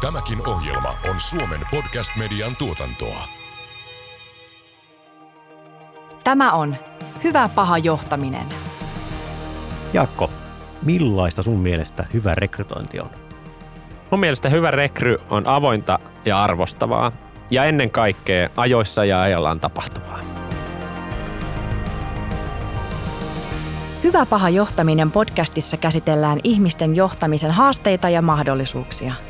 Tämäkin ohjelma on Suomen podcast-median tuotantoa. Tämä on Hyvä paha johtaminen. Jaakko, millaista sun mielestä hyvä rekrytointi on? Mun mielestä hyvä rekry on avointa ja arvostavaa ja ennen kaikkea ajoissa ja ajallaan tapahtuvaa. Hyvä paha johtaminen podcastissa käsitellään ihmisten johtamisen haasteita ja mahdollisuuksia.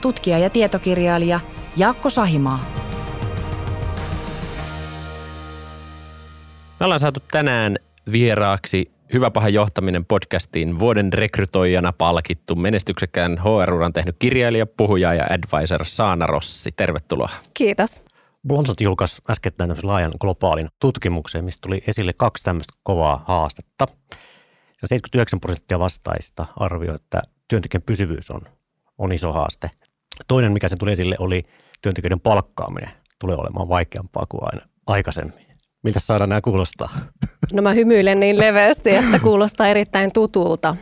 tutkija ja tietokirjailija Jaakko Sahimaa. Me ollaan saatu tänään vieraaksi Hyvä paha johtaminen podcastiin vuoden rekrytoijana palkittu menestyksekään HR-uran tehnyt kirjailija, puhuja ja advisor Saana Rossi. Tervetuloa. Kiitos. Blonsat julkaisi äskettäin tämmöisen laajan globaalin tutkimuksen, mistä tuli esille kaksi tämmöistä kovaa haastetta. Ja 79 prosenttia vastaista arvioi, että työntekijän pysyvyys on, on iso haaste. Toinen, mikä sen tuli esille, oli työntekijöiden palkkaaminen. Tulee olemaan vaikeampaa kuin aina aikaisemmin. Miltä saadaan nämä kuulostaa? No mä hymyilen niin leveästi, että kuulostaa erittäin tutulta.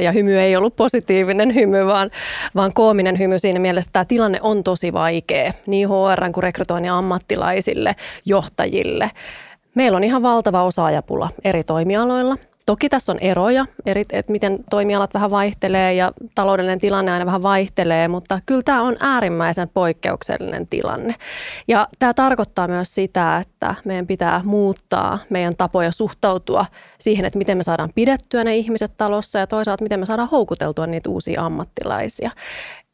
Ja hymy ei ollut positiivinen hymy, vaan, vaan koominen hymy siinä mielessä, tämä tilanne on tosi vaikea niin HR kuin rekrytoinnin ammattilaisille, johtajille. Meillä on ihan valtava osaajapula eri toimialoilla – Toki tässä on eroja, että miten toimialat vähän vaihtelee ja taloudellinen tilanne aina vähän vaihtelee, mutta kyllä tämä on äärimmäisen poikkeuksellinen tilanne. Ja tämä tarkoittaa myös sitä, että meidän pitää muuttaa meidän tapoja suhtautua siihen, että miten me saadaan pidettyä ne ihmiset talossa ja toisaalta miten me saadaan houkuteltua niitä uusia ammattilaisia.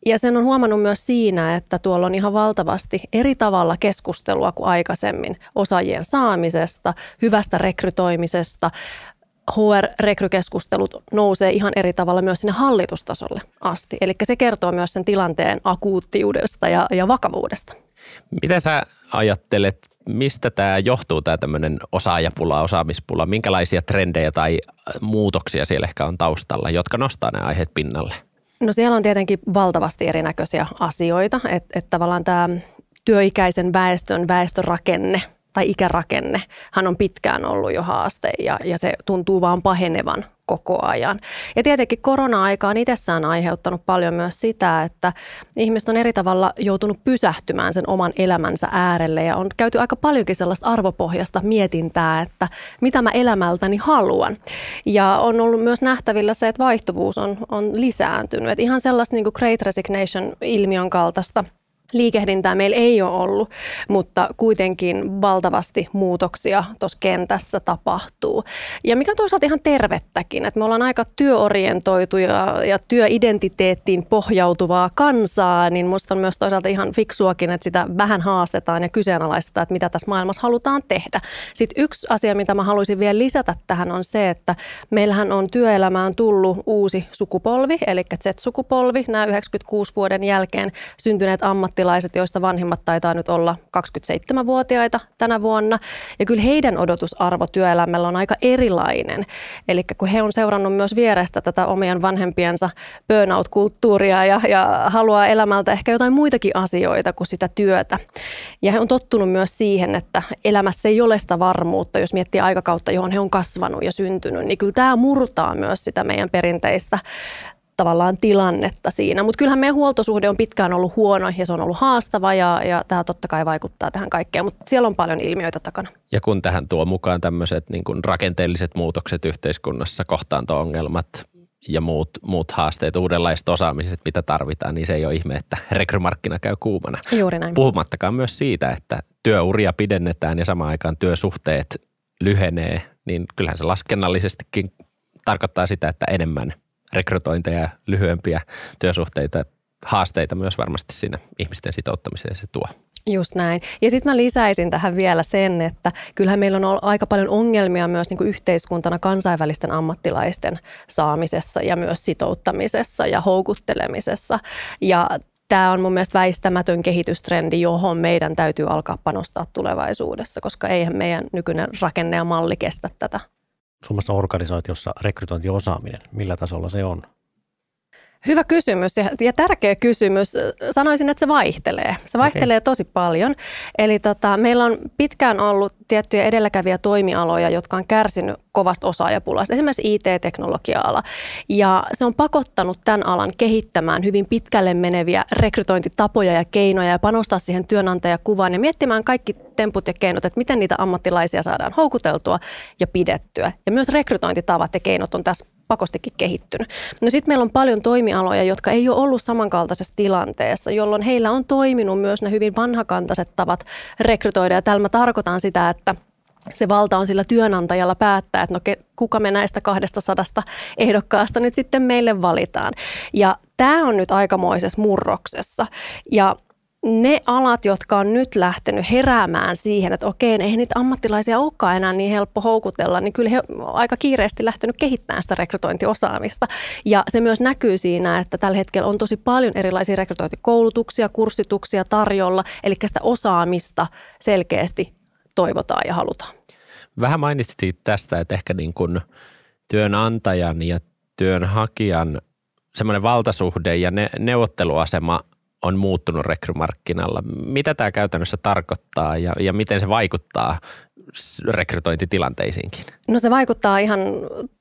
Ja sen on huomannut myös siinä, että tuolla on ihan valtavasti eri tavalla keskustelua kuin aikaisemmin osaajien saamisesta, hyvästä rekrytoimisesta, HR-rekrykeskustelut nousee ihan eri tavalla myös sinne hallitustasolle asti. Eli se kertoo myös sen tilanteen akuuttiudesta ja, ja vakavuudesta. Mitä sä ajattelet, mistä tämä johtuu, tämä tämmöinen osaajapula, osaamispula? Minkälaisia trendejä tai muutoksia siellä ehkä on taustalla, jotka nostaa ne aiheet pinnalle? No siellä on tietenkin valtavasti erinäköisiä asioita, että et tavallaan tämä työikäisen väestön väestörakenne – tai ikärakenne, hän on pitkään ollut jo haaste ja, ja se tuntuu vaan pahenevan koko ajan. Ja tietenkin korona-aika on itsessään aiheuttanut paljon myös sitä, että ihmiset on eri tavalla joutunut pysähtymään sen oman elämänsä äärelle ja on käyty aika paljonkin sellaista arvopohjasta mietintää, että mitä mä elämältäni haluan. Ja on ollut myös nähtävillä se, että vaihtuvuus on, on lisääntynyt. Et ihan sellaista niin kuin Great Resignation-ilmiön kaltaista – liikehdintää meillä ei ole ollut, mutta kuitenkin valtavasti muutoksia tuossa kentässä tapahtuu. Ja mikä on toisaalta ihan tervettäkin, että me ollaan aika työorientoitu ja, ja työidentiteettiin pohjautuvaa kansaa, niin musta on myös toisaalta ihan fiksuakin, että sitä vähän haastetaan ja kyseenalaistetaan, että mitä tässä maailmassa halutaan tehdä. Sitten yksi asia, mitä mä haluaisin vielä lisätä tähän on se, että meillähän on työelämään tullut uusi sukupolvi, eli Z-sukupolvi, nämä 96 vuoden jälkeen syntyneet ammattilaiset ammattilaiset, joista vanhimmat taitaa nyt olla 27-vuotiaita tänä vuonna. Ja kyllä heidän odotusarvo työelämällä on aika erilainen. Eli kun he on seurannut myös vierestä tätä omien vanhempiensa burnout-kulttuuria ja, ja haluaa elämältä ehkä jotain muitakin asioita kuin sitä työtä. Ja he on tottunut myös siihen, että elämässä ei ole sitä varmuutta, jos miettii aikakautta, johon he on kasvanut ja syntynyt. Niin kyllä tämä murtaa myös sitä meidän perinteistä tavallaan tilannetta siinä. Mutta kyllähän meidän huoltosuhde on pitkään ollut huono ja se on ollut haastava ja, ja tämä totta kai vaikuttaa tähän kaikkeen, mutta siellä on paljon ilmiöitä takana. Ja kun tähän tuo mukaan tämmöiset niin kuin rakenteelliset muutokset yhteiskunnassa, kohtaanto-ongelmat ja muut, muut haasteet, uudenlaiset osaamiset, mitä tarvitaan, niin se ei ole ihme, että rekrymarkkina käy kuumana. Juuri näin. Puhumattakaan myös siitä, että työuria pidennetään ja samaan aikaan työsuhteet lyhenee, niin kyllähän se laskennallisestikin tarkoittaa sitä, että enemmän rekrytointeja, lyhyempiä työsuhteita, haasteita myös varmasti siinä ihmisten sitouttamiseen se tuo. Just näin. Ja sitten mä lisäisin tähän vielä sen, että kyllähän meillä on ollut aika paljon ongelmia myös niin kuin yhteiskuntana kansainvälisten ammattilaisten saamisessa ja myös sitouttamisessa ja houkuttelemisessa. Ja tämä on mun mielestä väistämätön kehitystrendi, johon meidän täytyy alkaa panostaa tulevaisuudessa, koska eihän meidän nykyinen rakenne ja malli kestä tätä. Suomessa organisaatiossa rekrytointiosaaminen, millä tasolla se on? Hyvä kysymys ja, ja tärkeä kysymys. Sanoisin, että se vaihtelee. Se vaihtelee okay. tosi paljon. Eli tota, meillä on pitkään ollut tiettyjä edelläkäviä toimialoja, jotka on kärsinyt kovasta osaajapulasta, esimerkiksi IT-teknologia-ala. Ja se on pakottanut tämän alan kehittämään hyvin pitkälle meneviä rekrytointitapoja ja keinoja ja panostaa siihen työnantajakuvaan ja miettimään kaikki temput ja keinot, että miten niitä ammattilaisia saadaan houkuteltua ja pidettyä. Ja myös rekrytointitavat ja keinot on tässä pakostikin kehittynyt. No sitten meillä on paljon toimialoja, jotka ei ole ollut samankaltaisessa tilanteessa, jolloin heillä on toiminut myös ne hyvin vanhakantaiset tavat rekrytoida. Ja täällä mä tarkoitan sitä, että se valta on sillä työnantajalla päättää, että no kuka me näistä kahdesta sadasta ehdokkaasta nyt sitten meille valitaan. Ja tämä on nyt aikamoisessa murroksessa. Ja ne alat, jotka on nyt lähtenyt heräämään siihen, että okei, eihän niitä ammattilaisia olekaan enää niin helppo houkutella, niin kyllä he aika kiireesti lähtenyt kehittämään sitä rekrytointiosaamista. Ja se myös näkyy siinä, että tällä hetkellä on tosi paljon erilaisia rekrytointikoulutuksia, kurssituksia tarjolla, eli sitä osaamista selkeästi toivotaan ja halutaan. Vähän mainitsit tästä, että ehkä niin kuin työnantajan ja työnhakijan semmoinen valtasuhde ja ne, neuvotteluasema on muuttunut rekrymarkkinalla. Mitä tämä käytännössä tarkoittaa ja, ja miten se vaikuttaa rekrytointitilanteisiinkin? No se vaikuttaa ihan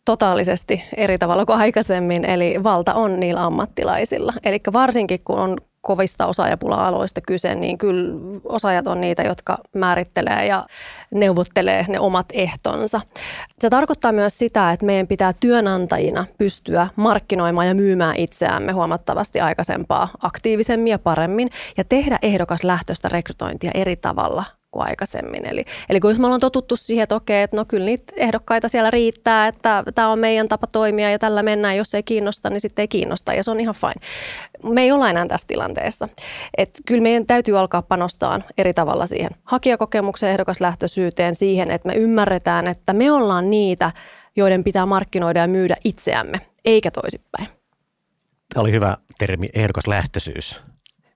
totaalisesti eri tavalla kuin aikaisemmin, eli valta on niillä ammattilaisilla. Eli varsinkin kun on kovista osaajapula-aloista kyse, niin kyllä osaajat on niitä, jotka määrittelee ja neuvottelee ne omat ehtonsa. Se tarkoittaa myös sitä, että meidän pitää työnantajina pystyä markkinoimaan ja myymään itseämme huomattavasti aikaisempaa aktiivisemmin ja paremmin ja tehdä ehdokas lähtöstä rekrytointia eri tavalla kuin aikaisemmin. Eli, eli kun jos me ollaan totuttu siihen, että okei, että no kyllä niitä ehdokkaita siellä riittää, että tämä on meidän tapa toimia ja tällä mennään, jos ei kiinnosta, niin sitten ei kiinnosta ja se on ihan fine. Me ei olla enää tässä tilanteessa. Et kyllä meidän täytyy alkaa panostaa eri tavalla siihen hakijakokemukseen, ehdokaslähtöisyyteen, siihen, että me ymmärretään, että me ollaan niitä, joiden pitää markkinoida ja myydä itseämme, eikä toisinpäin. Tämä oli hyvä termi, ehdokaslähtöisyys.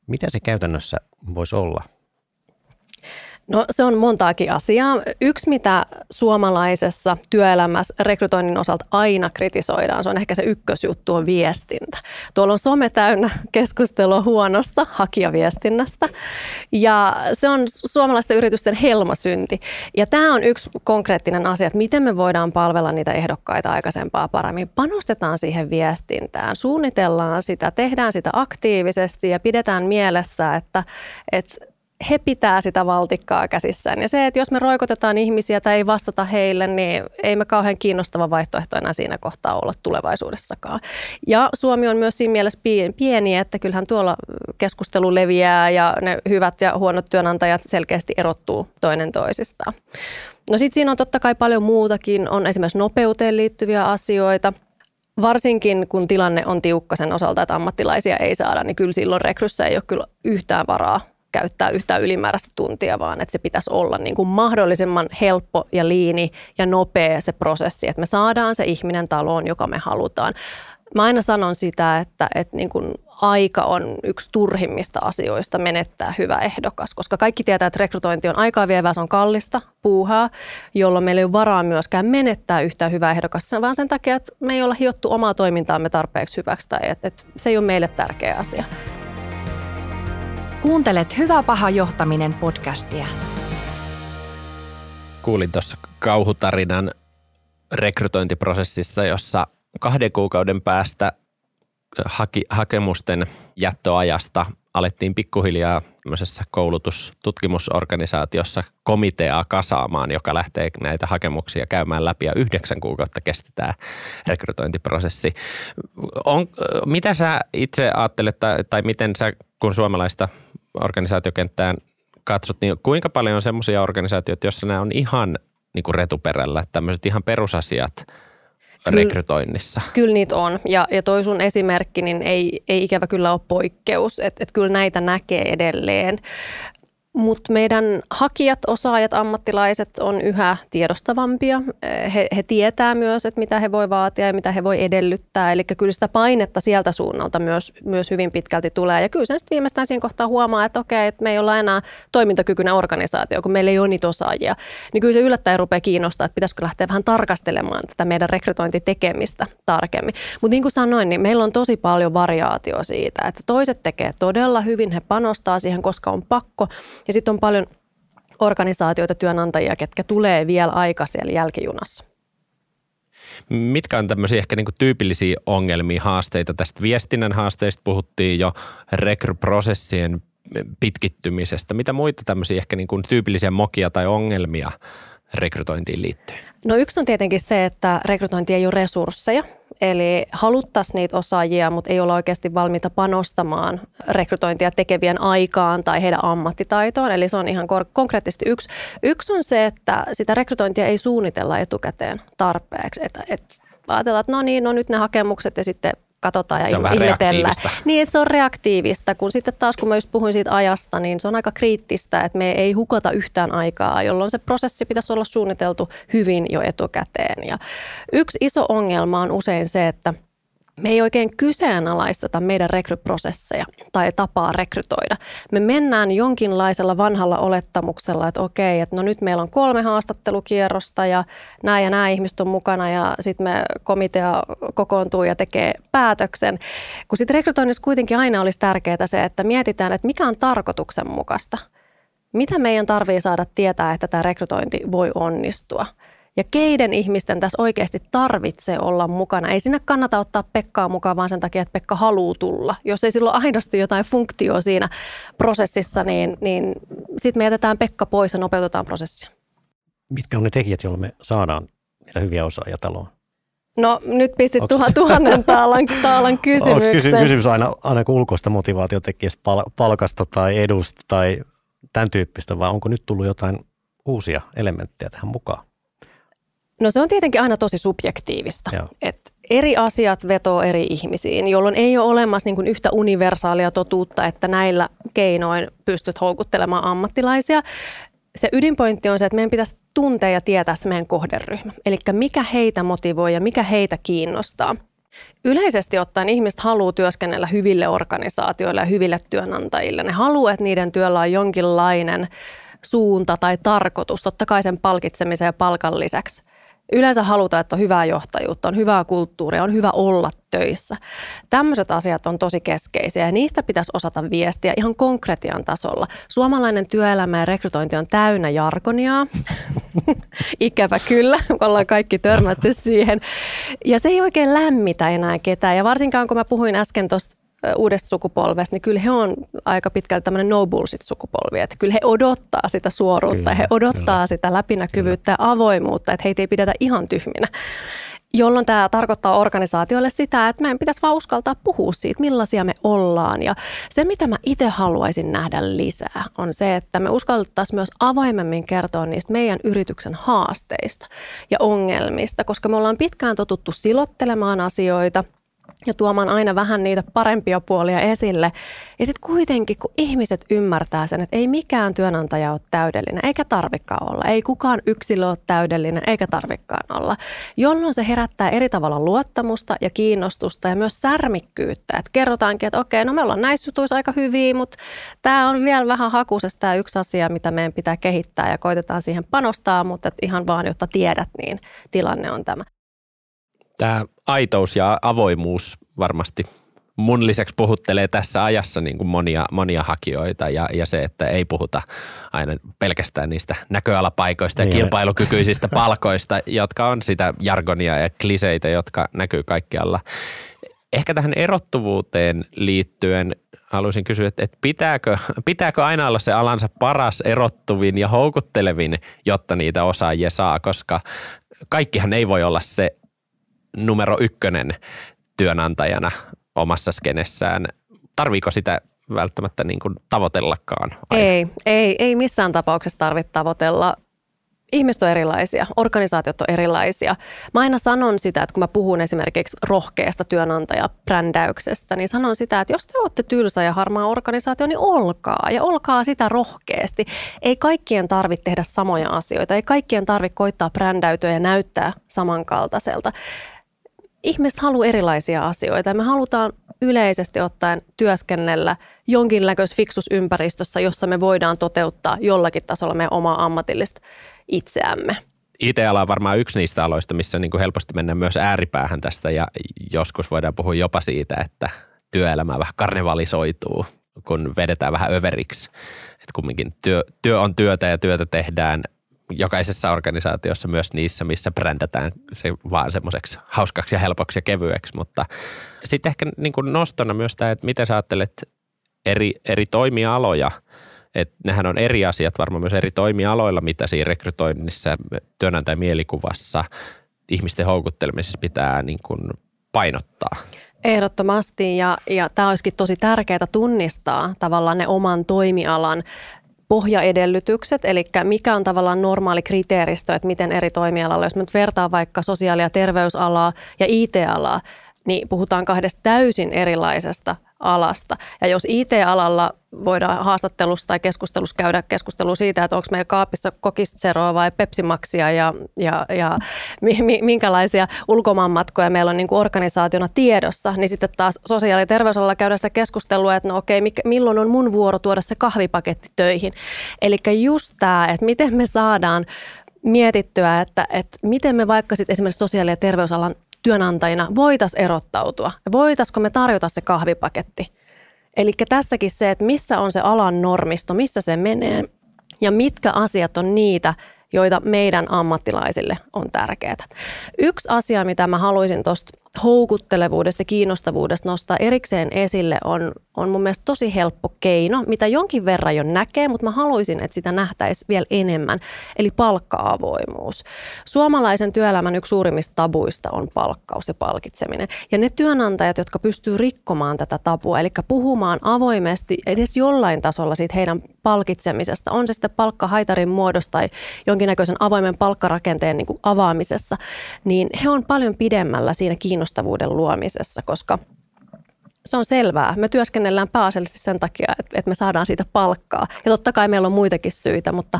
Mitä se käytännössä voisi olla? No se on montaakin asiaa. Yksi, mitä suomalaisessa työelämässä rekrytoinnin osalta aina kritisoidaan, se on ehkä se ykkösjuttu, on viestintä. Tuolla on some täynnä keskustelua huonosta hakijaviestinnästä ja se on suomalaisten yritysten helmasynti. Ja tämä on yksi konkreettinen asia, että miten me voidaan palvella niitä ehdokkaita aikaisempaa paremmin. Panostetaan siihen viestintään, suunnitellaan sitä, tehdään sitä aktiivisesti ja pidetään mielessä, että, että he pitää sitä valtikkaa käsissään. Ja se, että jos me roikotetaan ihmisiä tai ei vastata heille, niin ei me kauhean kiinnostava vaihtoehto enää siinä kohtaa olla tulevaisuudessakaan. Ja Suomi on myös siinä mielessä pieni, että kyllähän tuolla keskustelu leviää ja ne hyvät ja huonot työnantajat selkeästi erottuu toinen toisistaan. No sitten siinä on totta kai paljon muutakin. On esimerkiksi nopeuteen liittyviä asioita – Varsinkin kun tilanne on tiukka sen osalta, että ammattilaisia ei saada, niin kyllä silloin rekryssä ei ole kyllä yhtään varaa käyttää yhtään ylimääräistä tuntia, vaan että se pitäisi olla niin kuin mahdollisimman helppo ja liini ja nopea se prosessi, että me saadaan se ihminen taloon, joka me halutaan. Mä aina sanon sitä, että, että niin kuin aika on yksi turhimmista asioista menettää hyvä ehdokas, koska kaikki tietää, että rekrytointi on aikaa vievää, se on kallista puuhaa, jolloin meillä ei ole varaa myöskään menettää yhtään hyvää ehdokasta, vaan sen takia, että me ei olla hiottu omaa toimintaamme tarpeeksi hyväksi tai että, että se ei ole meille tärkeä asia. Kuuntelet Hyvä paha johtaminen podcastia. Kuulin tuossa kauhutarinan rekrytointiprosessissa, jossa kahden kuukauden päästä haki, hakemusten jättöajasta alettiin pikkuhiljaa tämmöisessä koulutustutkimusorganisaatiossa komiteaa kasaamaan, joka lähtee näitä hakemuksia käymään läpi ja yhdeksän kuukautta kesti tämä rekrytointiprosessi. On, mitä sä itse ajattelet tai, tai miten sä kun suomalaista organisaatiokenttään katsot, niin kuinka paljon on semmoisia organisaatioita, joissa nämä on ihan niin kuin retuperällä, tämmöiset ihan perusasiat kyllä, rekrytoinnissa? Kyllä niitä on. Ja, ja toi sun esimerkki, niin ei, ei ikävä kyllä ole poikkeus. Että et kyllä näitä näkee edelleen. Mutta meidän hakijat, osaajat, ammattilaiset on yhä tiedostavampia. He, he tietää myös, että mitä he voi vaatia ja mitä he voi edellyttää. Eli kyllä sitä painetta sieltä suunnalta myös, myös hyvin pitkälti tulee. Ja kyllä sen sitten viimeistään siinä kohtaa huomaa, että okei, että me ei olla enää toimintakykyinen organisaatio, kun meillä ei ole niitä osaajia. Niin kyllä se yllättäen rupeaa kiinnostaa, että pitäisikö lähteä vähän tarkastelemaan tätä meidän rekrytointitekemistä tarkemmin. Mutta niin kuin sanoin, niin meillä on tosi paljon variaatio siitä, että toiset tekee todella hyvin, he panostaa siihen, koska on pakko. Ja sitten on paljon organisaatioita, työnantajia, ketkä tulee vielä aika siellä jälkijunassa. Mitkä on tämmöisiä ehkä niin tyypillisiä ongelmia, haasteita? Tästä viestinnän haasteista puhuttiin jo, rekryprosessien pitkittymisestä. Mitä muita tämmöisiä ehkä niin kuin tyypillisiä mokia tai ongelmia rekrytointiin liittyen? No yksi on tietenkin se, että rekrytointi ei ole resursseja. Eli haluttaisiin niitä osaajia, mutta ei olla oikeasti valmiita panostamaan rekrytointia tekevien aikaan tai heidän ammattitaitoon. Eli se on ihan konkreettisesti yksi. Yksi on se, että sitä rekrytointia ei suunnitella etukäteen tarpeeksi. Että, että ajatellaan, että no niin, no nyt ne hakemukset ja sitten katsotaan ja se on ihmetellään. Niin, että se on reaktiivista, kun sitten taas kun mä just puhuin siitä ajasta, niin se on aika kriittistä, että me ei hukata yhtään aikaa, jolloin se prosessi pitäisi olla suunniteltu hyvin jo etukäteen. Ja yksi iso ongelma on usein se, että – me ei oikein kyseenalaisteta meidän rekryprosesseja tai tapaa rekrytoida. Me mennään jonkinlaisella vanhalla olettamuksella, että okei, että no nyt meillä on kolme haastattelukierrosta ja nämä ja nämä ihmiset on mukana ja sitten me komitea kokoontuu ja tekee päätöksen. Kun sitten rekrytoinnissa kuitenkin aina olisi tärkeää se, että mietitään, että mikä on tarkoituksenmukaista. Mitä meidän tarvii saada tietää, että tämä rekrytointi voi onnistua – ja keiden ihmisten tässä oikeasti tarvitsee olla mukana. Ei sinne kannata ottaa Pekkaa mukaan vaan sen takia, että Pekka haluaa tulla. Jos ei silloin aidosti jotain funktioa siinä prosessissa, niin, niin sitten me jätetään Pekka pois ja nopeutetaan prosessia. Mitkä on ne tekijät, joilla me saadaan niitä hyviä osaajia taloon? No nyt pistit Onks... tuhan, tuhannen taalan, taalan kysymyksen. Onko kysy, kysymys aina, aina ulkoista motivaatiotekijästä, pal- palkasta tai edusta tai tämän tyyppistä, vai onko nyt tullut jotain uusia elementtejä tähän mukaan? No se on tietenkin aina tosi subjektiivista. että eri asiat vetoo eri ihmisiin, jolloin ei ole olemassa niin yhtä universaalia totuutta, että näillä keinoin pystyt houkuttelemaan ammattilaisia. Se ydinpointti on se, että meidän pitäisi tuntea ja tietää se meidän kohderyhmä. Eli mikä heitä motivoi ja mikä heitä kiinnostaa. Yleisesti ottaen ihmiset haluaa työskennellä hyville organisaatioille ja hyville työnantajille. Ne haluaa, että niiden työllä on jonkinlainen suunta tai tarkoitus, totta kai sen palkitsemisen ja palkan lisäksi – Yleensä halutaan, että on hyvää johtajuutta, on hyvää kulttuuria, on hyvä olla töissä. Tämmöiset asiat on tosi keskeisiä ja niistä pitäisi osata viestiä ihan konkretian tasolla. Suomalainen työelämä ja rekrytointi on täynnä jargoniaa. Ikävä kyllä, ollaan kaikki törmätty siihen. Ja se ei oikein lämmitä enää ketään. Ja varsinkaan kun mä puhuin äsken tuosta uudesta sukupolvesta, niin kyllä he on aika pitkälti tämmöinen no bullshit-sukupolvi. Että kyllä he odottaa sitä suoruutta, kyllä, he odottaa kyllä. sitä läpinäkyvyyttä kyllä. ja avoimuutta, että heitä ei pidetä ihan tyhminä. Jolloin tämä tarkoittaa organisaatioille sitä, että meidän pitäisi vaan uskaltaa puhua siitä, millaisia me ollaan. Ja se, mitä mä itse haluaisin nähdä lisää, on se, että me uskaltaisiin myös avoimemmin kertoa niistä meidän yrityksen haasteista ja ongelmista, koska me ollaan pitkään totuttu silottelemaan asioita – ja tuomaan aina vähän niitä parempia puolia esille. Ja sitten kuitenkin, kun ihmiset ymmärtää sen, että ei mikään työnantaja ole täydellinen, eikä tarvikaan olla. Ei kukaan yksilö ole täydellinen, eikä tarvikaan olla. Jolloin se herättää eri tavalla luottamusta ja kiinnostusta ja myös särmikkyyttä. Että kerrotaankin, että okei, no me ollaan näissä jutuissa aika hyviä, mutta tämä on vielä vähän hakusessa tämä yksi asia, mitä meidän pitää kehittää ja koitetaan siihen panostaa, mutta ihan vaan, jotta tiedät, niin tilanne on tämä tämä aitous ja avoimuus varmasti mun lisäksi puhuttelee tässä ajassa niin kuin monia, monia hakijoita ja, ja se, että ei puhuta aina pelkästään niistä näköalapaikoista ja niin kilpailukykyisistä palkoista, jotka on sitä jargonia ja kliseitä, jotka näkyy kaikkialla. Ehkä tähän erottuvuuteen liittyen haluaisin kysyä, että, että pitääkö, pitääkö aina olla se alansa paras erottuvin ja houkuttelevin, jotta niitä osaajia saa, koska kaikkihan ei voi olla se numero ykkönen työnantajana omassa skenessään. Tarviiko sitä välttämättä niin kuin tavoitellakaan? Ei, ei, ei missään tapauksessa tarvitse tavoitella. ihmiset on erilaisia, organisaatiot on erilaisia. Mä aina sanon sitä, että kun mä puhun esimerkiksi rohkeasta työnantajabrändäyksestä, niin sanon sitä, että jos te olette tylsä ja harmaa organisaatio, niin olkaa ja olkaa sitä rohkeasti. Ei kaikkien tarvitse tehdä samoja asioita, ei kaikkien tarvitse koittaa brändäytyä ja näyttää samankaltaiselta. Ihmiset haluaa erilaisia asioita me halutaan yleisesti ottaen työskennellä jonkinlaisessa fiksusympäristössä, jossa me voidaan toteuttaa jollakin tasolla meidän omaa ammatillista itseämme. IT-ala on varmaan yksi niistä aloista, missä niin kuin helposti mennään myös ääripäähän tästä ja joskus voidaan puhua jopa siitä, että työelämä vähän karnevalisoituu, kun vedetään vähän överiksi. Että kumminkin työ, työ on työtä ja työtä tehdään jokaisessa organisaatiossa myös niissä, missä brändätään se vaan semmoiseksi hauskaksi ja helpoksi ja kevyeksi, mutta sitten ehkä niin kuin nostona myös tämä, että miten sä ajattelet eri, eri toimialoja – että nehän on eri asiat varmaan myös eri toimialoilla, mitä siinä rekrytoinnissa, työnantajan mielikuvassa, ihmisten houkuttelemisessa pitää niin kuin painottaa. Ehdottomasti ja, ja tämä olisikin tosi tärkeää tunnistaa tavallaan ne oman toimialan pohjaedellytykset, eli mikä on tavallaan normaali kriteeristö, että miten eri toimialalla, jos nyt vertaa vaikka sosiaali- ja terveysalaa ja IT-alaa, niin puhutaan kahdesta täysin erilaisesta alasta. Ja jos IT-alalla voidaan haastattelussa tai keskustelussa käydä keskustelua siitä, että onko meillä kaapissa kokisteroa vai pepsimaksia ja, ja, ja minkälaisia ulkomaanmatkoja meillä on niin kuin organisaationa tiedossa, niin sitten taas sosiaali- ja terveysalalla käydään sitä keskustelua, että no okei, milloin on mun vuoro tuoda se kahvipaketti töihin. Eli just tämä, että miten me saadaan mietittyä, että, että miten me vaikka sitten esimerkiksi sosiaali- ja terveysalan työnantajina voitaisiin erottautua. Voitaisiko me tarjota se kahvipaketti? Eli tässäkin se, että missä on se alan normisto, missä se menee ja mitkä asiat on niitä, joita meidän ammattilaisille on tärkeää. Yksi asia, mitä mä haluaisin tuosta houkuttelevuudesta ja kiinnostavuudesta nostaa erikseen esille on, on mun mielestä tosi helppo keino, mitä jonkin verran jo näkee, mutta mä haluaisin, että sitä nähtäisi vielä enemmän, eli palkka-avoimuus. Suomalaisen työelämän yksi suurimmista tabuista on palkkaus ja palkitseminen. Ja ne työnantajat, jotka pystyy rikkomaan tätä tabua, eli puhumaan avoimesti edes jollain tasolla siitä heidän palkitsemisesta, on se sitten palkkahaitarin muodossa tai jonkinnäköisen avoimen palkkarakenteen niin avaamisessa, niin he on paljon pidemmällä siinä kiinnostuksessa kiinnostavuuden luomisessa, koska se on selvää. Me työskennellään pääasiallisesti sen takia, että me saadaan siitä palkkaa. Ja totta kai meillä on muitakin syitä, mutta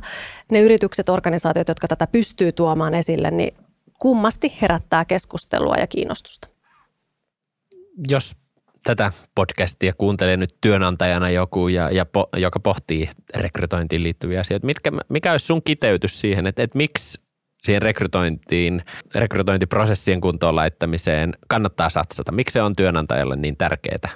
ne yritykset, organisaatiot, jotka tätä pystyy tuomaan esille, niin kummasti herättää keskustelua ja kiinnostusta. Jos tätä podcastia kuuntelee nyt työnantajana joku, ja, ja po, joka pohtii rekrytointiin liittyviä asioita, mitkä, mikä olisi sun kiteytys siihen, että, että miksi siihen rekrytointiin, rekrytointiprosessien kuntoon laittamiseen kannattaa satsata? Miksi se on työnantajalle niin tärkeää?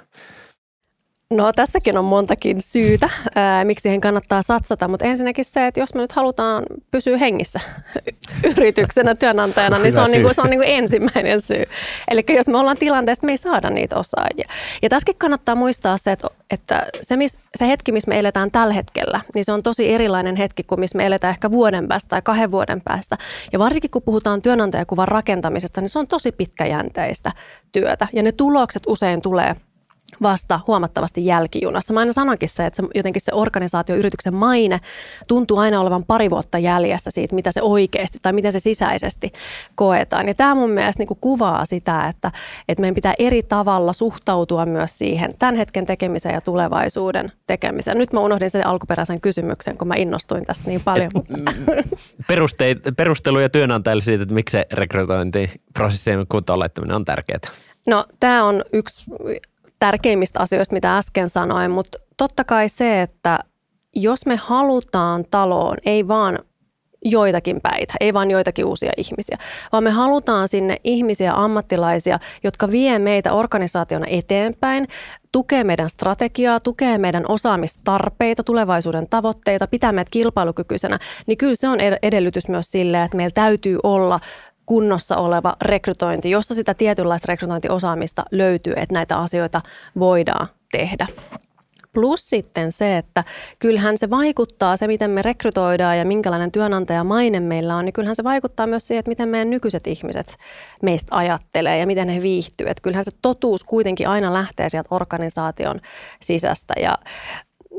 No tässäkin on montakin syytä, ää, miksi siihen kannattaa satsata, mutta ensinnäkin se, että jos me nyt halutaan pysyä hengissä yrityksenä, työnantajana, niin se on, niin kuin, se on niin kuin ensimmäinen syy. Eli jos me ollaan tilanteessa, me ei saada niitä osaajia. Ja tässäkin kannattaa muistaa se, että, että se, mis, se hetki, missä me eletään tällä hetkellä, niin se on tosi erilainen hetki kuin missä me eletään ehkä vuoden päästä tai kahden vuoden päästä. Ja varsinkin kun puhutaan työnantajakuvan rakentamisesta, niin se on tosi pitkäjänteistä työtä. Ja ne tulokset usein tulee – vasta huomattavasti jälkijunassa. Mä aina sanonkin se, että se, jotenkin se organisaatio, yrityksen maine tuntuu aina olevan pari vuotta jäljessä siitä, mitä se oikeasti tai miten se sisäisesti koetaan. Ja tämä mun mielestä niin kuvaa sitä, että, että meidän pitää eri tavalla suhtautua myös siihen tämän hetken tekemiseen ja tulevaisuuden tekemiseen. Nyt mä unohdin sen alkuperäisen kysymyksen, kun mä innostuin tästä niin paljon. Perusteit, perusteluja työnantajille siitä, että miksi se rekrytointiprosessien kuntoon laittaminen on tärkeää. No tämä on yksi tärkeimmistä asioista, mitä äsken sanoin, mutta totta kai se, että jos me halutaan taloon, ei vaan joitakin päitä, ei vaan joitakin uusia ihmisiä, vaan me halutaan sinne ihmisiä, ammattilaisia, jotka vie meitä organisaationa eteenpäin, tukee meidän strategiaa, tukee meidän osaamistarpeita, tulevaisuuden tavoitteita, pitää meidät kilpailukykyisenä, niin kyllä se on edellytys myös sille, että meillä täytyy olla kunnossa oleva rekrytointi, jossa sitä tietynlaista rekrytointiosaamista löytyy, että näitä asioita voidaan tehdä. Plus sitten se, että kyllähän se vaikuttaa, se miten me rekrytoidaan ja minkälainen työnantajamaine meillä on, niin kyllähän se vaikuttaa myös siihen, että miten meidän nykyiset ihmiset meistä ajattelee ja miten he viihtyy. Että kyllähän se totuus kuitenkin aina lähtee sieltä organisaation sisästä ja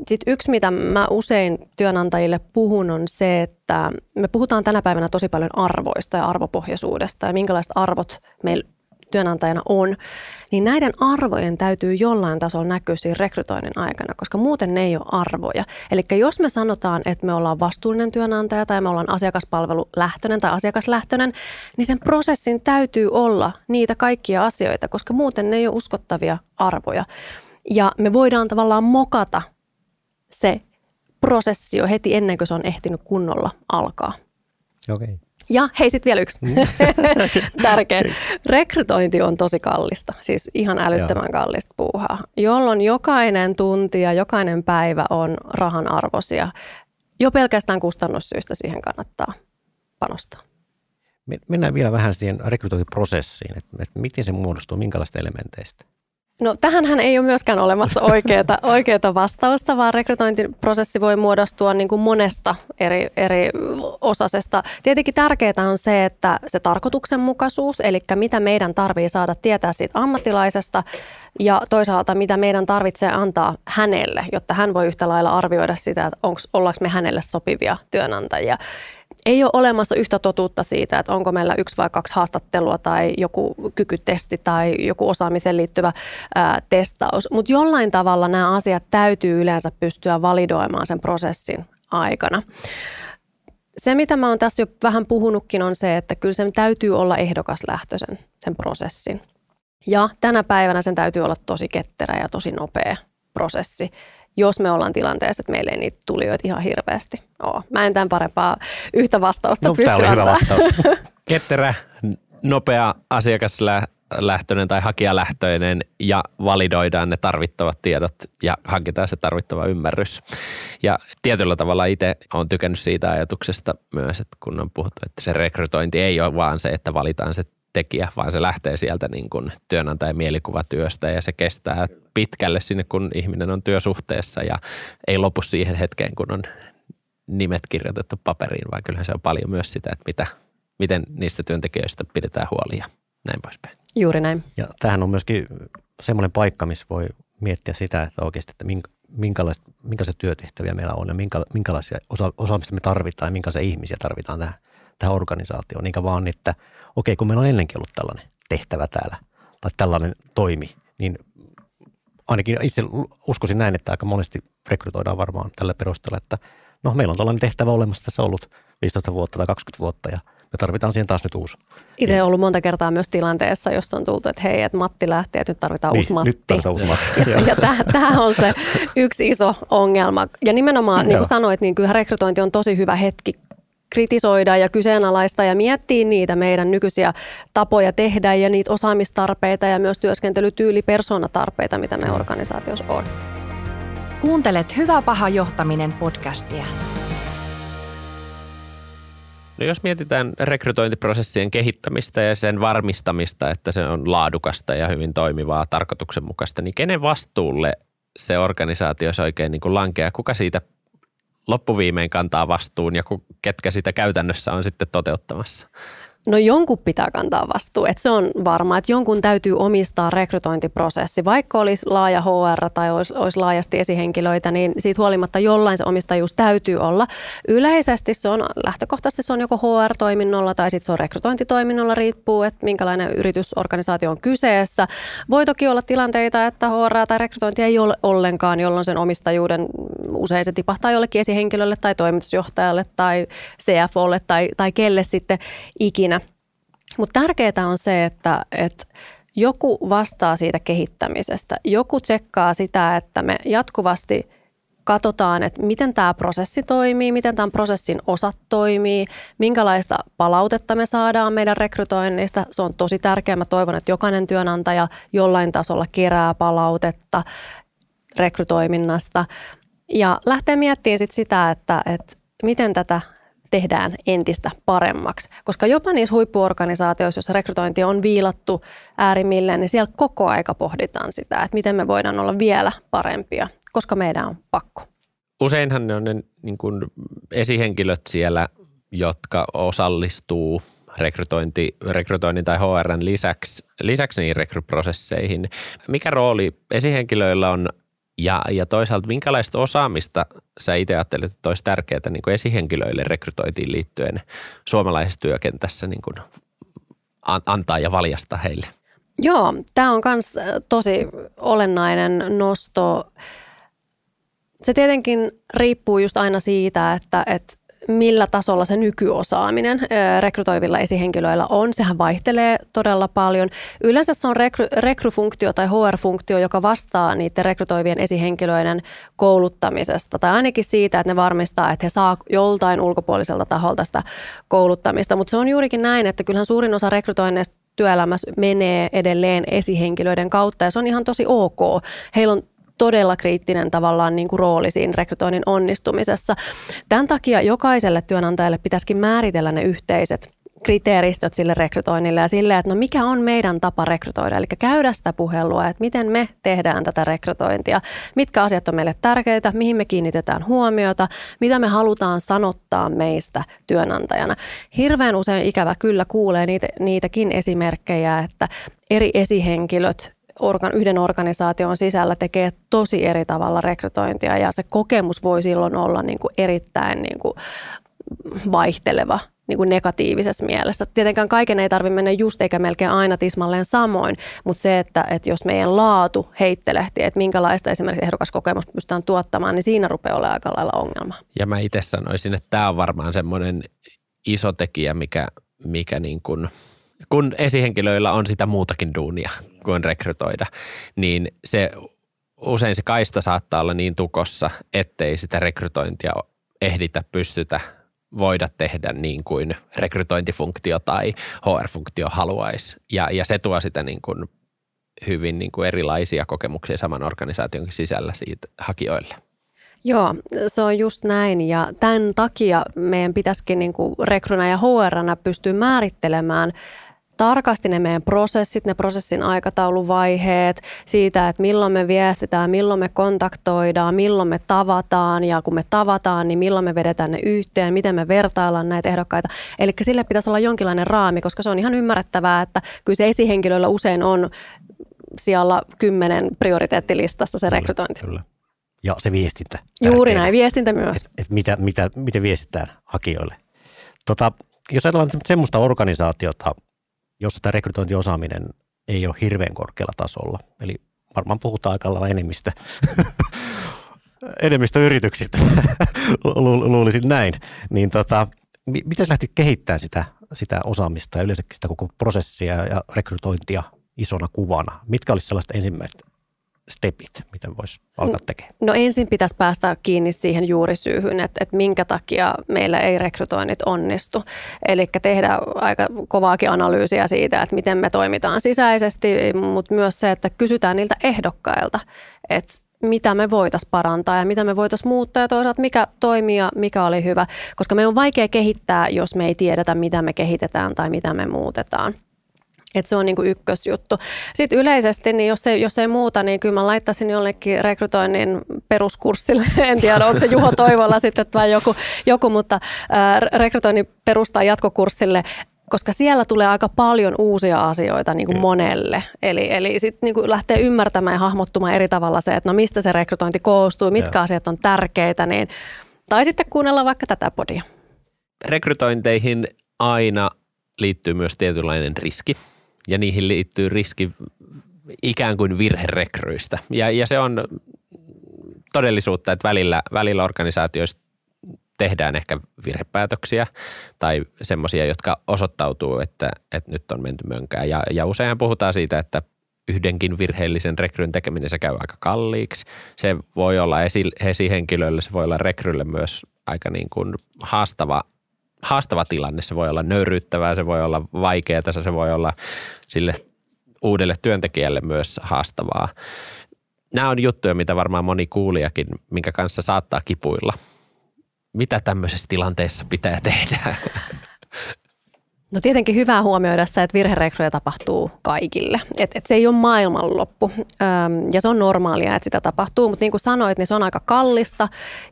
sitten yksi, mitä mä usein työnantajille puhun, on se, että me puhutaan tänä päivänä tosi paljon arvoista ja arvopohjaisuudesta ja minkälaiset arvot meillä työnantajana on, niin näiden arvojen täytyy jollain tasolla näkyä siinä rekrytoinnin aikana, koska muuten ne ei ole arvoja. Eli jos me sanotaan, että me ollaan vastuullinen työnantaja tai me ollaan asiakaspalvelulähtöinen tai asiakaslähtöinen, niin sen prosessin täytyy olla niitä kaikkia asioita, koska muuten ne ei ole uskottavia arvoja. Ja me voidaan tavallaan mokata se prosessi jo heti ennen kuin se on ehtinyt kunnolla alkaa. Okei. Okay. Ja hei, sitten vielä yksi mm. tärkeä. Rekrytointi on tosi kallista, siis ihan älyttömän Joo. kallista puuhaa, jolloin jokainen tunti ja jokainen päivä on rahan arvoisia. Jo pelkästään kustannussyistä siihen kannattaa panostaa. Mennään vielä vähän siihen rekrytointiprosessiin, että, että miten se muodostuu, minkälaista elementeistä? No tähän ei ole myöskään olemassa oikeaa, oikeaa vastausta, vaan rekrytointiprosessi voi muodostua niin kuin monesta eri, eri osasesta. Tietenkin tärkeää on se, että se tarkoituksenmukaisuus, eli mitä meidän tarvii saada tietää siitä ammattilaisesta ja toisaalta mitä meidän tarvitsee antaa hänelle, jotta hän voi yhtä lailla arvioida sitä, että onko, ollaanko me hänelle sopivia työnantajia ei ole olemassa yhtä totuutta siitä, että onko meillä yksi vai kaksi haastattelua tai joku kykytesti tai joku osaamiseen liittyvä ää, testaus. Mutta jollain tavalla nämä asiat täytyy yleensä pystyä validoimaan sen prosessin aikana. Se, mitä mä oon tässä jo vähän puhunutkin, on se, että kyllä sen täytyy olla ehdokaslähtöisen sen prosessin. Ja tänä päivänä sen täytyy olla tosi ketterä ja tosi nopea prosessi jos me ollaan tilanteessa, että meillä ei niitä tulijoita ihan hirveästi ole. Mä en tämän parempaa yhtä vastausta no, pysty oli hyvä vastaus. Ketterä, nopea asiakaslähtöinen tai hakijalähtöinen ja validoidaan ne tarvittavat tiedot ja hankitaan se tarvittava ymmärrys. Ja tietyllä tavalla itse olen tykännyt siitä ajatuksesta myös, että kun on puhuttu, että se rekrytointi ei ole vaan se, että valitaan se tekijä, vaan se lähtee sieltä niin kuin työnantajan mielikuvatyöstä ja se kestää pitkälle sinne, kun ihminen on työsuhteessa ja ei lopu siihen hetkeen, kun on nimet kirjoitettu paperiin, vaan kyllähän se on paljon myös sitä, että mitä, miten niistä työntekijöistä pidetään huoli ja näin poispäin. Juuri näin. Ja tähän on myöskin semmoinen paikka, missä voi miettiä sitä, että oikeasti, että minkälaisia, minkälaisia työtehtäviä meillä on ja minkälaisia osa, osaamista me tarvitaan ja minkälaisia ihmisiä tarvitaan tähän – tähän organisaatioon, eikä vaan, että okei, kun meillä on ennenkin ollut tällainen tehtävä täällä tai tällainen toimi, niin ainakin itse uskoisin näin, että aika monesti rekrytoidaan varmaan tällä perusteella, että no meillä on tällainen tehtävä olemassa tässä ollut 15 vuotta tai 20 vuotta ja me tarvitaan siihen taas nyt uusi. Itse olen ollut monta kertaa myös tilanteessa, jossa on tultu, että hei, että Matti lähti, että nyt tarvitaan niin, uusi Matti. Nyt tarvitaan uusi Matti. ja, ja tämä on se yksi iso ongelma. Ja nimenomaan, niin kuin sanoit, niin kyllä rekrytointi on tosi hyvä hetki kritisoida ja kyseenalaista ja miettiä niitä meidän nykyisiä tapoja tehdä ja niitä osaamistarpeita ja myös työskentelytyyli persoonatarpeita, mitä me organisaatiossa on. Kuuntelet Hyvä paha johtaminen podcastia. No jos mietitään rekrytointiprosessien kehittämistä ja sen varmistamista, että se on laadukasta ja hyvin toimivaa, tarkoituksenmukaista, niin kenen vastuulle se organisaatio se oikein niin kuin lankeaa? Kuka siitä loppuviimein kantaa vastuun ja ketkä sitä käytännössä on sitten toteuttamassa? No jonkun pitää kantaa vastuu, että se on varma, että jonkun täytyy omistaa rekrytointiprosessi. Vaikka olisi laaja HR tai olisi, olisi laajasti esihenkilöitä, niin siitä huolimatta jollain se omistajuus täytyy olla. Yleisesti se on, lähtökohtaisesti se on joko HR-toiminnolla tai sitten se on rekrytointitoiminnolla, riippuu, että minkälainen yritysorganisaatio on kyseessä. Voi toki olla tilanteita, että HR tai rekrytointi ei ole ollenkaan, jolloin sen omistajuuden usein se tipahtaa jollekin esihenkilölle tai toimitusjohtajalle tai CFOlle tai, tai kelle sitten ikinä mutta tärkeää on se, että, että joku vastaa siitä kehittämisestä. Joku tsekkaa sitä, että me jatkuvasti katsotaan, että miten tämä prosessi toimii, miten tämän prosessin osat toimii, minkälaista palautetta me saadaan meidän rekrytoinnista. Se on tosi tärkeää. Mä toivon, että jokainen työnantaja jollain tasolla kerää palautetta rekrytoiminnasta ja lähtee miettimään sit sitä, että, että miten tätä tehdään entistä paremmaksi. Koska jopa niissä huippuorganisaatioissa, joissa rekrytointi on viilattu äärimmilleen, niin siellä koko aika pohditaan sitä, että miten me voidaan olla vielä parempia, koska meidän on pakko. Useinhan ne on ne niin kuin esihenkilöt siellä, jotka osallistuu rekrytointi, rekrytoinnin tai HRn lisäksi, lisäksi niihin rekryprosesseihin. Mikä rooli esihenkilöillä on Ja, ja toisaalta minkälaista osaamista sä itse ajattelet, että olisi tärkeää niin kuin esihenkilöille rekrytoitiin liittyen suomalaisessa työkentässä niin kuin antaa ja valjastaa heille? Joo, tämä on myös tosi olennainen nosto. Se tietenkin riippuu just aina siitä, että, että millä tasolla se nykyosaaminen rekrytoivilla esihenkilöillä on. Sehän vaihtelee todella paljon. Yleensä se on rekry, rekryfunktio tai HR-funktio, joka vastaa niiden rekrytoivien esihenkilöiden kouluttamisesta tai ainakin siitä, että ne varmistaa, että he saa joltain ulkopuoliselta taholta sitä kouluttamista. Mutta se on juurikin näin, että kyllähän suurin osa rekrytoinneista työelämässä menee edelleen esihenkilöiden kautta ja se on ihan tosi ok. Heillä on todella kriittinen tavallaan niin kuin rooli siinä rekrytoinnin onnistumisessa. Tämän takia jokaiselle työnantajalle pitäisikin määritellä ne yhteiset kriteeristöt sille rekrytoinnille ja sille, että no mikä on meidän tapa rekrytoida, eli käydä sitä puhelua, että miten me tehdään tätä rekrytointia, mitkä asiat on meille tärkeitä, mihin me kiinnitetään huomiota, mitä me halutaan sanottaa meistä työnantajana. Hirveän usein ikävä kyllä kuulee niitä, niitäkin esimerkkejä, että eri esihenkilöt organ, yhden organisaation sisällä tekee tosi eri tavalla rekrytointia ja se kokemus voi silloin olla niin kuin erittäin niin kuin vaihteleva niin kuin negatiivisessa mielessä. Tietenkään kaiken ei tarvitse mennä just eikä melkein aina tismalleen samoin, mutta se, että, että jos meidän laatu heittelehtii, että minkälaista esimerkiksi ehdokaskokemusta pystytään tuottamaan, niin siinä rupeaa olemaan aika lailla ongelma. Ja mä itse sanoisin, että tämä on varmaan semmoinen iso tekijä, mikä, mikä niin kuin – kun esihenkilöillä on sitä muutakin duunia kuin rekrytoida, niin se usein se kaista saattaa olla niin tukossa, ettei sitä rekrytointia ehditä pystytä voida tehdä niin kuin rekrytointifunktio tai HR-funktio haluaisi. Ja, ja se tuo sitä niin kuin hyvin niin kuin erilaisia kokemuksia saman organisaation sisällä siitä hakijoille. Joo, se on just näin ja tämän takia meidän pitäisikin niin kuin rekrynä ja HR pystyä määrittelemään tarkasti ne meidän prosessit, ne prosessin aikatauluvaiheet, siitä, että milloin me viestitään, milloin me kontaktoidaan, milloin me tavataan ja kun me tavataan, niin milloin me vedetään ne yhteen, miten me vertaillaan näitä ehdokkaita. Eli sille pitäisi olla jonkinlainen raami, koska se on ihan ymmärrettävää, että kyllä se esihenkilöillä usein on siellä kymmenen prioriteettilistassa se rekrytointi. Kyllä. Ja se viestintä. Juuri näin, viestintä myös. Et, et mitä, mitä, miten viestitään hakijoille. Tota, jos ajatellaan semmoista organisaatiota, jossa tämä rekrytointiosaaminen ei ole hirveän korkealla tasolla. Eli varmaan puhutaan aika lailla enemmistä, enemmistä yrityksistä, luulisin näin. Niin tota, miten lähti kehittämään sitä, sitä osaamista ja yleensäkin sitä koko prosessia ja rekrytointia isona kuvana? Mitkä olisi sellaista ensimmäistä stepit, miten voisi alkaa tekemään? No ensin pitäisi päästä kiinni siihen juurisyyhyn, että, että minkä takia meillä ei rekrytoinnit onnistu. Eli tehdä aika kovaakin analyysiä siitä, että miten me toimitaan sisäisesti, mutta myös se, että kysytään niiltä ehdokkailta, että mitä me voitaisiin parantaa ja mitä me voitaisiin muuttaa ja toisaalta mikä toimii ja mikä oli hyvä. Koska me on vaikea kehittää, jos me ei tiedetä, mitä me kehitetään tai mitä me muutetaan. Et se on niin kuin ykkösjuttu. Sitten yleisesti, niin jos ei, jos ei muuta, niin kyllä mä laittaisin jollekin rekrytoinnin peruskurssille. En tiedä, onko se Juho Toivolla sitten vai joku, joku mutta rekrytoinnin perustaa jatkokurssille koska siellä tulee aika paljon uusia asioita niin kuin monelle. Eli, eli sitten niin lähtee ymmärtämään ja hahmottumaan eri tavalla se, että no mistä se rekrytointi koostuu, mitkä ja. asiat on tärkeitä, niin, tai sitten kuunnella vaikka tätä podia. Rekrytointeihin aina liittyy myös tietynlainen riski ja niihin liittyy riski ikään kuin virherekryistä. Ja, ja se on todellisuutta, että välillä, välillä organisaatioissa tehdään ehkä virhepäätöksiä tai semmoisia, jotka osoittautuu, että, että nyt on menty mönkään. Ja, ja usein puhutaan siitä, että yhdenkin virheellisen rekryn tekeminen se käy aika kalliiksi. Se voi olla esi, esihenkilölle, se voi olla rekrylle myös aika niin kuin haastava haastava tilanne. Se voi olla nöyryyttävää, se voi olla vaikeaa, se voi olla sille uudelle työntekijälle myös haastavaa. Nämä on juttuja, mitä varmaan moni kuulijakin, minkä kanssa saattaa kipuilla. Mitä tämmöisessä tilanteessa pitää tehdä? No tietenkin hyvä huomioida se, että virherekryjä tapahtuu kaikille. Et, et se ei ole maailmanloppu Öm, ja se on normaalia, että sitä tapahtuu, mutta niin kuin sanoit, niin se on aika kallista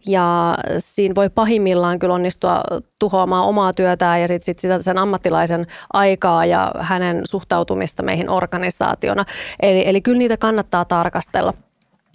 ja siinä voi pahimmillaan kyllä onnistua tuhoamaan omaa työtään ja sit, sit sitä sen ammattilaisen aikaa ja hänen suhtautumista meihin organisaationa. Eli, eli kyllä niitä kannattaa tarkastella.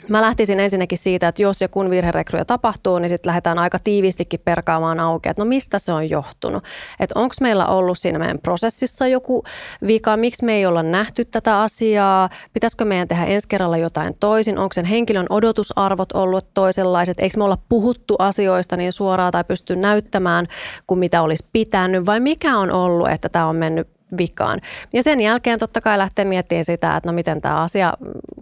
Mä lähtisin ensinnäkin siitä, että jos ja kun virherekryjä tapahtuu, niin sitten lähdetään aika tiivistikin perkaamaan auki, että no mistä se on johtunut. Että onko meillä ollut siinä meidän prosessissa joku vika, miksi me ei olla nähty tätä asiaa, pitäisikö meidän tehdä ensi kerralla jotain toisin, onko sen henkilön odotusarvot ollut toisenlaiset, eikö me olla puhuttu asioista niin suoraan tai pysty näyttämään kuin mitä olisi pitänyt, vai mikä on ollut, että tämä on mennyt vikaan. Ja sen jälkeen totta kai lähtee miettimään sitä, että no miten tämä asia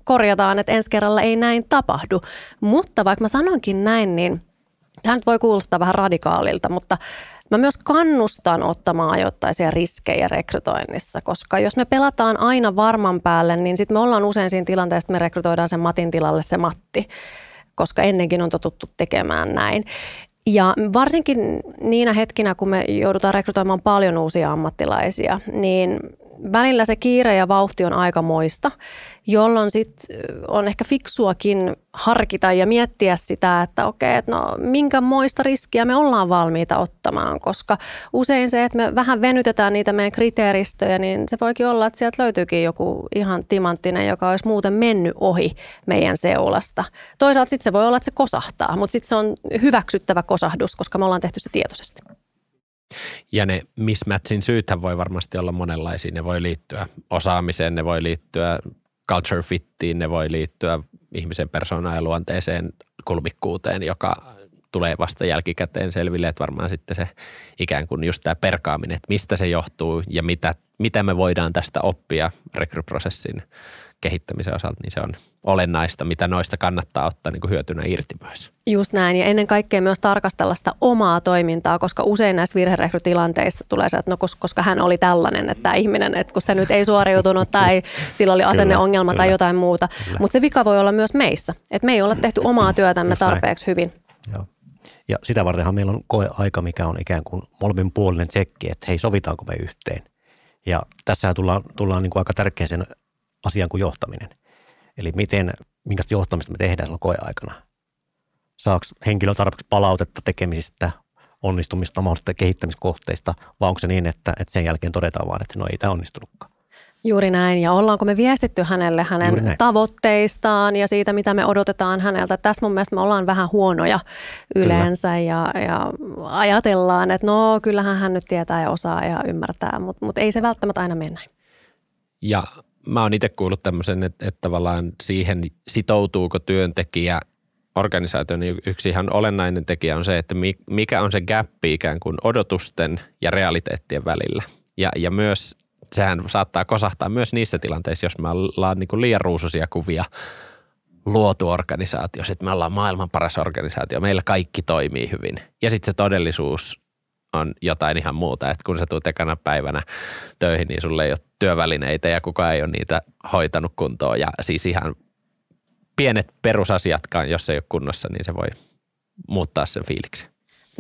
korjataan, että ensi kerralla ei näin tapahdu. Mutta vaikka mä sanoinkin näin, niin tämä nyt voi kuulostaa vähän radikaalilta, mutta Mä myös kannustan ottamaan ajoittaisia riskejä rekrytoinnissa, koska jos me pelataan aina varman päälle, niin sitten me ollaan usein siinä tilanteessa, että me rekrytoidaan sen Matin tilalle se Matti, koska ennenkin on totuttu tekemään näin. Ja varsinkin niinä hetkinä, kun me joudutaan rekrytoimaan paljon uusia ammattilaisia, niin välillä se kiire ja vauhti on aikamoista, jolloin sit on ehkä fiksuakin harkita ja miettiä sitä, että okei, että no minkä moista riskiä me ollaan valmiita ottamaan, koska usein se, että me vähän venytetään niitä meidän kriteeristöjä, niin se voikin olla, että sieltä löytyykin joku ihan timanttinen, joka olisi muuten mennyt ohi meidän seulasta. Toisaalta sitten se voi olla, että se kosahtaa, mutta sitten se on hyväksyttävä kosahdus, koska me ollaan tehty se tietoisesti. Ja ne mismatchin syythän voi varmasti olla monenlaisia. Ne voi liittyä osaamiseen, ne voi liittyä culture fittiin, ne voi liittyä ihmisen persoonaan ja luonteeseen kulmikkuuteen, joka tulee vasta jälkikäteen selville, että varmaan sitten se ikään kuin just tämä perkaaminen, että mistä se johtuu ja mitä, mitä me voidaan tästä oppia rekryprosessin kehittämisen osalta, niin se on olennaista, mitä noista kannattaa ottaa niin kuin hyötynä irti myös. Just näin, ja ennen kaikkea myös tarkastella sitä omaa toimintaa, koska usein näistä virherekrytilanteista tulee se, että no koska hän oli tällainen, että tämä ihminen, että kun se nyt ei suoriutunut tai sillä oli asenneongelma tai jotain muuta. Mutta se vika voi olla myös meissä, että me ei olla tehty omaa työtämme tarpeeksi hyvin. Joo. Ja sitä vartenhan meillä on koeaika, mikä on ikään kuin molemmin puolinen tsekki, että hei, sovitaanko me yhteen. Ja tässä tullaan, tullaan niin kuin aika tärkeäseen asian kuin johtaminen. Eli miten, minkästä johtamista me tehdään silloin koeaikana. Saako henkilö tarpeeksi palautetta tekemisistä, onnistumista, mahdollisista kehittämiskohteista, vai onko se niin, että, että sen jälkeen todetaan vaan, että no ei tämä onnistunutkaan. Juuri näin, ja ollaanko me viestitty hänelle hänen tavoitteistaan ja siitä, mitä me odotetaan häneltä. Tässä mun mielestä me ollaan vähän huonoja yleensä ja, ja ajatellaan, että no kyllähän hän nyt tietää ja osaa ja ymmärtää, mutta mut ei se välttämättä aina mene näin. Ja mä oon itse kuullut tämmöisen, että, että tavallaan siihen sitoutuuko työntekijä organisaation niin yksi ihan olennainen tekijä on se, että mikä on se gappi ikään kuin odotusten ja realiteettien välillä. Ja, ja myös sehän saattaa kosahtaa myös niissä tilanteissa, jos me ollaan niin kuin liian ruusuisia kuvia luotu organisaatio, että me ollaan maailman paras organisaatio, meillä kaikki toimii hyvin. Ja sitten se todellisuus on jotain ihan muuta, että kun sä tulet ekana päivänä töihin, niin sulle ei ole työvälineitä ja kukaan ei ole niitä hoitanut kuntoon ja siis ihan pienet perusasiatkaan, jos ei ole kunnossa, niin se voi muuttaa sen fiiliksi.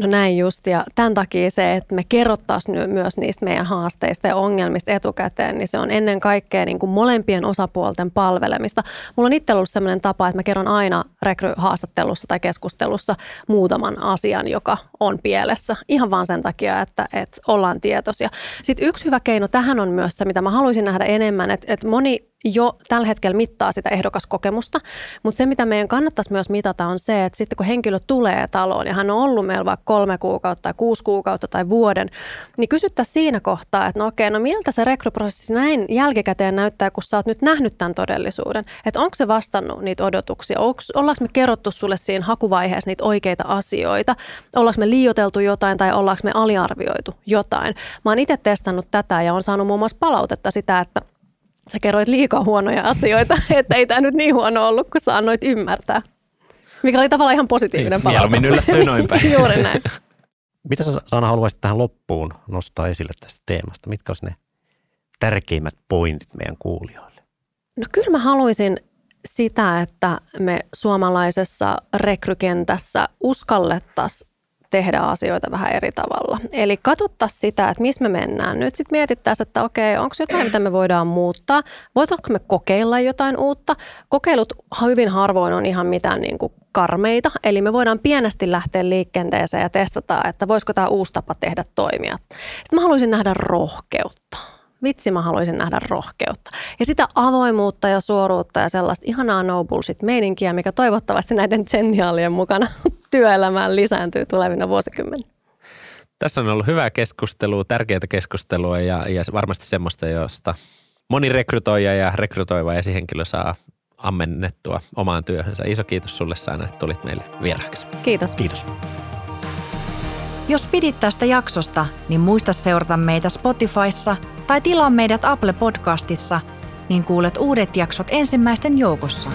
No näin just, ja tämän takia se, että me kerrottaisiin myös niistä meidän haasteista ja ongelmista etukäteen, niin se on ennen kaikkea niin kuin molempien osapuolten palvelemista. Mulla on itse ollut sellainen tapa, että mä kerron aina rekryhaastattelussa tai keskustelussa muutaman asian, joka on pielessä, ihan vaan sen takia, että, että ollaan tietoisia. Sitten yksi hyvä keino tähän on myös se, mitä mä haluaisin nähdä enemmän, että, että moni jo tällä hetkellä mittaa sitä ehdokaskokemusta, mutta se mitä meidän kannattaisi myös mitata on se, että sitten kun henkilö tulee taloon ja hän on ollut meillä vaikka kolme kuukautta tai kuusi kuukautta tai vuoden, niin kysyttäisiin siinä kohtaa, että no okei, no miltä se rekryprosessi näin jälkikäteen näyttää, kun sä oot nyt nähnyt tämän todellisuuden, että onko se vastannut niitä odotuksia, Onks, ollaanko me kerrottu sulle siinä hakuvaiheessa niitä oikeita asioita, ollaanko me liioteltu jotain tai ollaanko me aliarvioitu jotain. Mä oon itse testannut tätä ja on saanut muun muassa palautetta sitä, että sä kerroit liikaa huonoja asioita, että ei tämä nyt niin huono ollut, kun sä annoit ymmärtää. Mikä oli tavallaan ihan positiivinen palaute. Mieluummin yllättyy noin päin. Juuri näin. Mitä sä Sana haluaisit tähän loppuun nostaa esille tästä teemasta? Mitkä olisi ne tärkeimmät pointit meidän kuulijoille? No kyllä mä haluaisin sitä, että me suomalaisessa rekrykentässä uskallettaisiin tehdä asioita vähän eri tavalla. Eli katsottaisiin sitä, että missä me mennään. Nyt sitten mietittäisiin, että okei, onko jotain, mitä me voidaan muuttaa. Voitaanko me kokeilla jotain uutta? Kokeilut hyvin harvoin on ihan mitään niin kuin karmeita, eli me voidaan pienesti lähteä liikenteeseen ja testata, että voisiko tämä uusi tapa tehdä toimia. Sitten mä haluaisin nähdä rohkeutta Vitsi, mä haluaisin nähdä rohkeutta. Ja sitä avoimuutta ja suoruutta ja sellaista ihanaa no bullshit meininkiä, mikä toivottavasti näiden geniaalien mukana työelämään lisääntyy tulevina vuosikymmeninä. Tässä on ollut hyvää keskustelua, tärkeää keskustelua ja, ja varmasti semmoista, josta moni rekrytoija ja rekrytoiva esihenkilö saa ammennettua omaan työhönsä. Iso kiitos sulle Saana, että tulit meille vieraaksi. Kiitos. Kiitos. Jos pidit tästä jaksosta, niin muista seurata meitä Spotifyssa tai tilaa meidät Apple Podcastissa, niin kuulet uudet jaksot ensimmäisten joukossa.